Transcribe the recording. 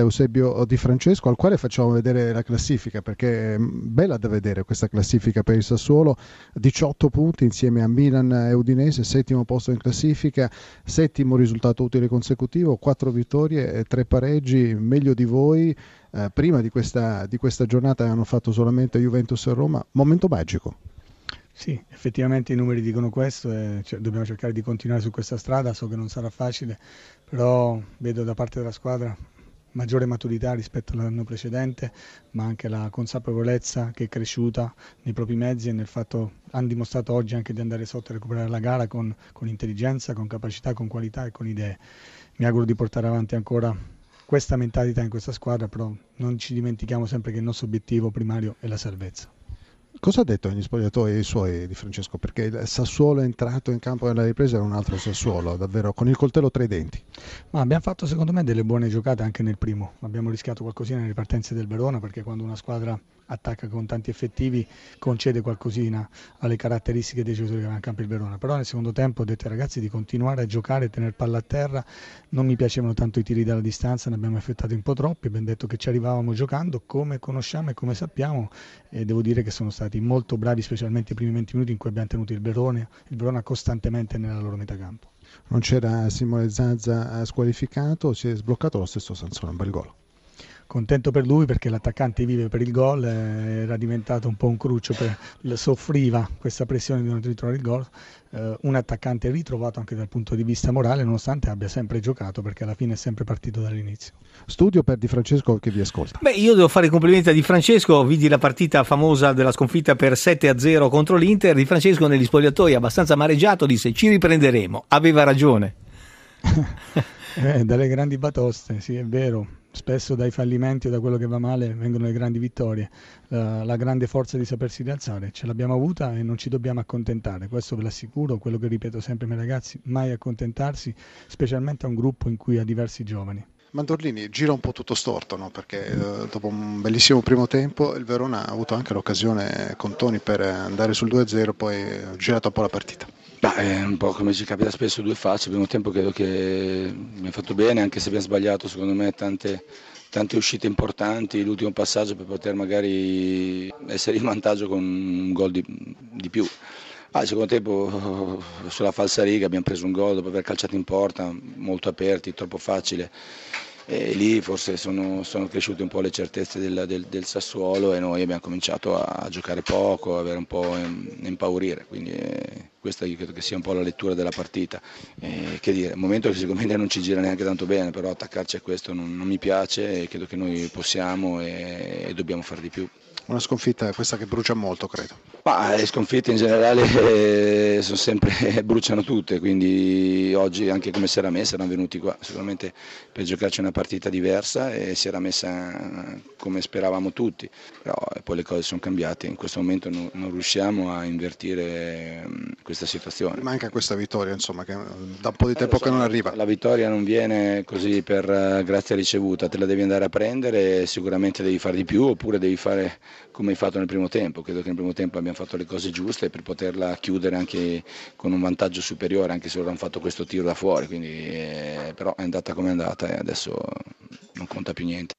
Eusebio Di Francesco, al quale facciamo vedere la classifica perché è bella da vedere questa classifica per il Sassuolo, 18 punti insieme a Milan e Udinese, settimo posto in classifica, settimo risultato utile consecutivo, 4 vittorie e 3 pareggi, meglio di voi. Eh, prima di questa, di questa giornata hanno fatto solamente Juventus e Roma, momento magico. Sì, effettivamente i numeri dicono questo e cioè, dobbiamo cercare di continuare su questa strada, so che non sarà facile, però vedo da parte della squadra maggiore maturità rispetto all'anno precedente, ma anche la consapevolezza che è cresciuta nei propri mezzi e nel fatto hanno dimostrato oggi anche di andare sotto e recuperare la gara con, con intelligenza, con capacità, con qualità e con idee. Mi auguro di portare avanti ancora questa mentalità in questa squadra, però non ci dimentichiamo sempre che il nostro obiettivo primario è la salvezza. Cosa ha detto agli spogliatoi suoi di Francesco? Perché il Sassuolo è entrato in campo nella ripresa era un altro Sassuolo, davvero con il coltello tra i denti. Ma abbiamo fatto secondo me delle buone giocate anche nel primo. Abbiamo rischiato qualcosina nelle ripartenze del Verona perché quando una squadra attacca con tanti effettivi, concede qualcosina alle caratteristiche dei giocatori che avevano in campo il Verona. Però nel secondo tempo ho detto ai ragazzi di continuare a giocare, tenere palla a terra. Non mi piacevano tanto i tiri dalla distanza, ne abbiamo effettuati un po' troppi. Abbiamo detto che ci arrivavamo giocando come conosciamo e come sappiamo. E devo dire che sono stati molto bravi, specialmente i primi 20 minuti in cui abbiamo tenuto il Verona, il Verona costantemente nella loro metà campo. Non c'era Simone Zazza squalificato, si è sbloccato lo stesso Sansone, un bel gol contento per lui perché l'attaccante vive per il gol, eh, era diventato un po' un cruccio, per, soffriva questa pressione di non ritrovare il gol, eh, un attaccante ritrovato anche dal punto di vista morale nonostante abbia sempre giocato perché alla fine è sempre partito dall'inizio. Studio per Di Francesco che vi ascolta. Beh, io devo fare i complimenti a Di Francesco, vidi la partita famosa della sconfitta per 7-0 contro l'Inter, Di Francesco negli spogliatoi abbastanza amareggiato disse ci riprenderemo, aveva ragione. eh, dalle grandi batoste, sì è vero, spesso dai fallimenti o da quello che va male vengono le grandi vittorie, la, la, grande forza di sapersi rialzare, ce l'abbiamo avuta e non ci dobbiamo accontentare, questo ve l'assicuro, quello che ripeto sempre ai miei ragazzi, mai accontentarsi, specialmente a un gruppo in cui ha diversi giovani. Mandorlini gira un po' tutto storto, no? perché eh, dopo un bellissimo primo tempo il Verona ha avuto anche l'occasione con Toni per andare sul 2-0, poi ha girato un po' la partita. Bah, è un po' come ci capita spesso due facce, il primo tempo credo che ha fatto bene, anche se abbiamo sbagliato secondo me tante, tante uscite importanti, l'ultimo passaggio per poter magari essere in vantaggio con un gol di, di più. Ah, il secondo tempo sulla falsa riga abbiamo preso un gol dopo aver calciato in porta, molto aperti, troppo facile e lì forse sono, sono, cresciute un po' le certezze del, del, del, Sassuolo e noi abbiamo cominciato a giocare poco, a avere un po' impaurire, quindi eh, questa credo che sia un po' la lettura della partita. Eh, che dire, un momento che me non ci gira neanche tanto bene, però attaccarci a questo non, non mi piace e credo che noi possiamo e, e dobbiamo fare di più. Una sconfitta questa che brucia molto, credo. Ma le sconfitte in generale eh, sempre, bruciano tutte, quindi oggi anche come si era messa erano venuti qua sicuramente per giocarci una partita diversa e si era messa come speravamo tutti, però eh, poi le cose sono cambiate, in questo momento non, non riusciamo a invertire mm, questa situazione. Manca questa vittoria, insomma, che da un po' di tempo eh, so, che non arriva. La vittoria non viene così per grazia ricevuta, te la devi andare a prendere sicuramente devi fare di più oppure devi fare come hai fatto nel primo tempo. Credo che nel primo tempo abbiamo fatto le cose giuste per poterla chiudere anche con un vantaggio superiore, anche se loro hanno fatto questo tiro da fuori, quindi, eh, però è andata come è andata e adesso non conta più niente.